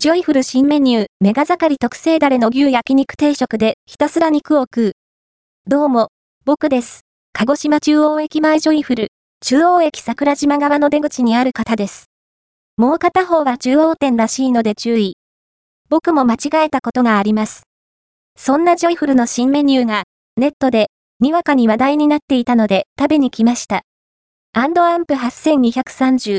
ジョイフル新メニュー、メガ盛り特製ダレの牛焼肉定食でひたすら肉を食う。どうも、僕です。鹿児島中央駅前ジョイフル、中央駅桜島側の出口にある方です。もう片方は中央店らしいので注意。僕も間違えたことがあります。そんなジョイフルの新メニューが、ネットで、にわかに話題になっていたので食べに来ました。アンドアンプ8230